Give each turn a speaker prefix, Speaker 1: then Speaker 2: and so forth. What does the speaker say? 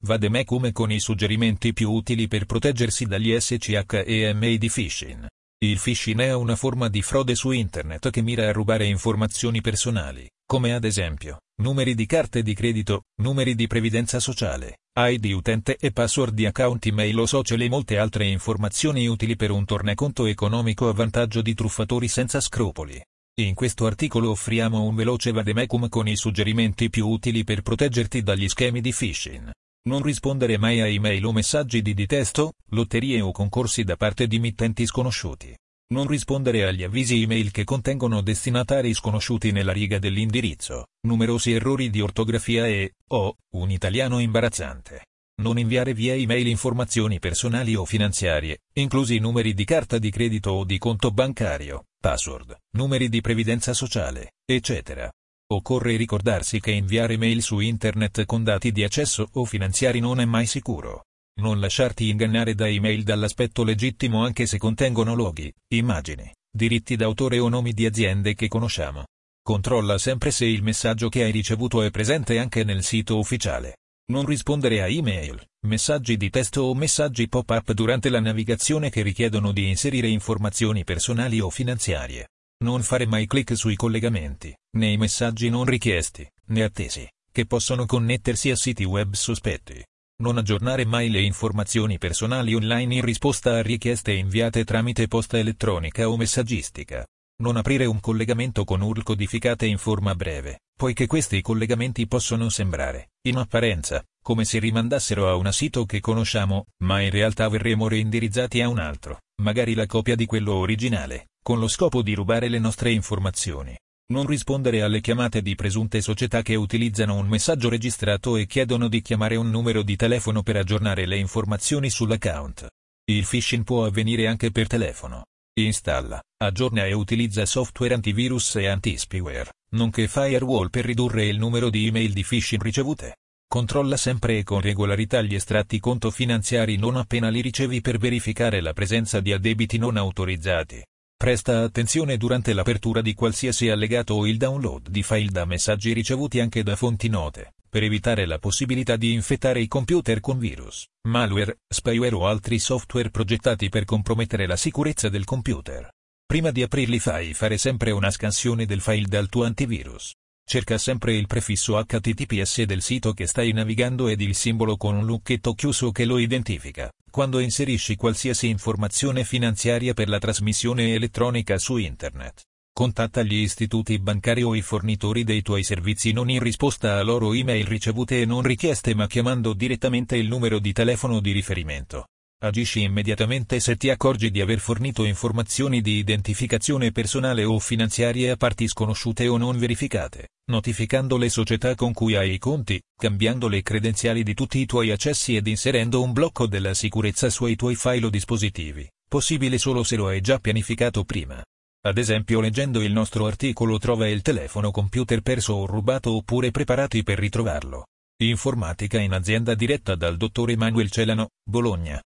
Speaker 1: Vademecum con i suggerimenti più utili per proteggersi dagli SCH email di phishing. Il phishing è una forma di frode su internet che mira a rubare informazioni personali, come ad esempio, numeri di carte di credito, numeri di previdenza sociale, ID utente e password di account email o social e molte altre informazioni utili per un tornaconto economico a vantaggio di truffatori senza scrupoli. In questo articolo offriamo un veloce vademecum con i suggerimenti più utili per proteggerti dagli schemi di phishing. Non rispondere mai a email o messaggi di detesto, lotterie o concorsi da parte di mittenti sconosciuti. Non rispondere agli avvisi email che contengono destinatari sconosciuti nella riga dell'indirizzo, numerosi errori di ortografia e, o, un italiano imbarazzante. Non inviare via email informazioni personali o finanziarie, inclusi numeri di carta di credito o di conto bancario, password, numeri di previdenza sociale, eccetera. Occorre ricordarsi che inviare mail su internet con dati di accesso o finanziari non è mai sicuro. Non lasciarti ingannare da email dall'aspetto legittimo anche se contengono loghi, immagini, diritti d'autore o nomi di aziende che conosciamo. Controlla sempre se il messaggio che hai ricevuto è presente anche nel sito ufficiale. Non rispondere a email, messaggi di testo o messaggi pop-up durante la navigazione che richiedono di inserire informazioni personali o finanziarie. Non fare mai clic sui collegamenti, nei messaggi non richiesti, né attesi, che possono connettersi a siti web sospetti. Non aggiornare mai le informazioni personali online in risposta a richieste inviate tramite posta elettronica o messaggistica. Non aprire un collegamento con URL codificate in forma breve, poiché questi collegamenti possono sembrare, in apparenza, come se rimandassero a un sito che conosciamo, ma in realtà verremo reindirizzati a un altro, magari la copia di quello originale con lo scopo di rubare le nostre informazioni. Non rispondere alle chiamate di presunte società che utilizzano un messaggio registrato e chiedono di chiamare un numero di telefono per aggiornare le informazioni sull'account. Il phishing può avvenire anche per telefono. Installa, aggiorna e utilizza software antivirus e anti-spyware, nonché firewall per ridurre il numero di email di phishing ricevute. Controlla sempre e con regolarità gli estratti conto finanziari non appena li ricevi per verificare la presenza di addebiti non autorizzati. Presta attenzione durante l'apertura di qualsiasi allegato o il download di file da messaggi ricevuti anche da fonti note, per evitare la possibilità di infettare i computer con virus, malware, spyware o altri software progettati per compromettere la sicurezza del computer. Prima di aprirli fai fare sempre una scansione del file dal tuo antivirus. Cerca sempre il prefisso HTTPS del sito che stai navigando ed il simbolo con un lucchetto chiuso che lo identifica, quando inserisci qualsiasi informazione finanziaria per la trasmissione elettronica su Internet. Contatta gli istituti bancari o i fornitori dei tuoi servizi non in risposta a loro email ricevute e non richieste ma chiamando direttamente il numero di telefono di riferimento. Agisci immediatamente se ti accorgi di aver fornito informazioni di identificazione personale o finanziarie a parti sconosciute o non verificate, notificando le società con cui hai i conti, cambiando le credenziali di tutti i tuoi accessi ed inserendo un blocco della sicurezza sui tuoi file o dispositivi, possibile solo se lo hai già pianificato prima. Ad esempio leggendo il nostro articolo trova il telefono computer perso o rubato oppure preparati per ritrovarlo. Informatica in azienda diretta dal dottor Emanuel Celano, Bologna.